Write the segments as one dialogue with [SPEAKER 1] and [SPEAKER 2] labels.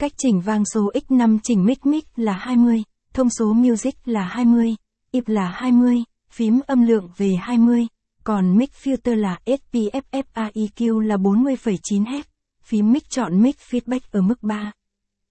[SPEAKER 1] Cách chỉnh vang số X5 chỉnh mic mic là 20, thông số music là 20, ip là 20, phím âm lượng về 20, còn mic filter là SPFFAEQ là 40,9 Hz, phím mic chọn mic feedback ở mức 3.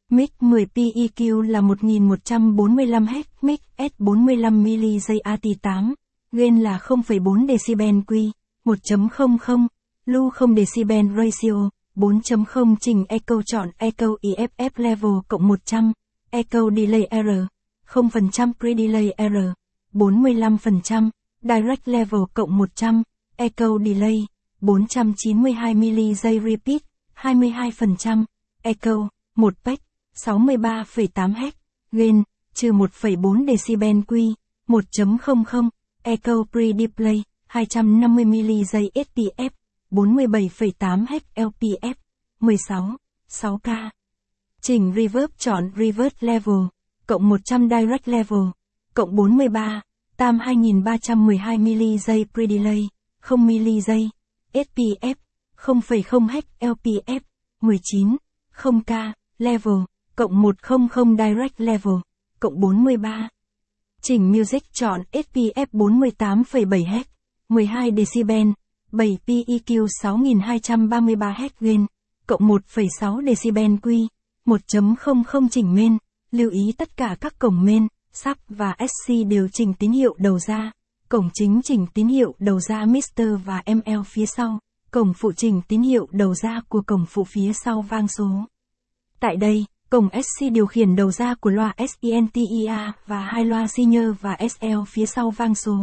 [SPEAKER 1] Mic 10 PEQ là 1145 Hz, mic S45 mili AT8, gain là 0,4 decibel Q, 1.00, lưu 0 decibel ratio, 4.0 trình echo chọn echo EFF level cộng 100, echo delay error, 0% pre-delay error, 45%, direct level cộng 100, echo delay, 492ms repeat, 22%, echo, 1 pec, 63,8 Hz, gain, trừ 1,4 decibel Q, 1.00, echo pre-display, 250 mili giây SPF, 47,8 HLPF, 16, 6K. Chỉnh reverb chọn reverb level, cộng 100 direct level, cộng 43, tam 2312 mili giây pre-delay, 0 mili giây, SPF, 0,0 HLPF, 19, 0K, level, cộng 100 direct level, cộng 43. Chỉnh music chọn SPF 48,7 Hz, 12 decibel, 7 PEQ 6233 Hz gain, cộng 1,6 decibel Q, 1.00 chỉnh main, lưu ý tất cả các cổng main, sub và SC đều chỉnh tín hiệu đầu ra, cổng chính chỉnh tín hiệu đầu ra Mr và ML phía sau, cổng phụ chỉnh tín hiệu đầu ra của cổng phụ phía sau vang số. Tại đây, cổng SC điều khiển đầu ra của loa SENTIA và hai loa Senior và SL phía sau vang số.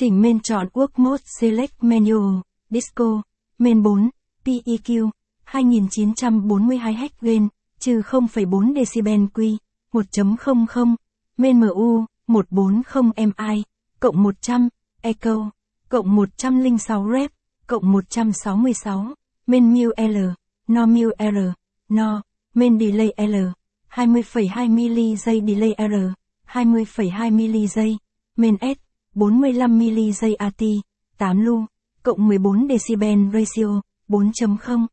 [SPEAKER 1] Chỉnh men chọn Work Mode Select Menu, Disco, men 4, PEQ, 2942 Hz gain, trừ 0,4 decibel Q, 1.00, men MU, 140 MI, cộng 100, Echo, cộng 106 Rep, cộng 166, men mu L, no mu R, no, men delay L, 20,2 mili giây delay R, 20,2 mili giây, men S, 45 mili giây AT, 8 lu, cộng 14 decibel ratio, 4.0.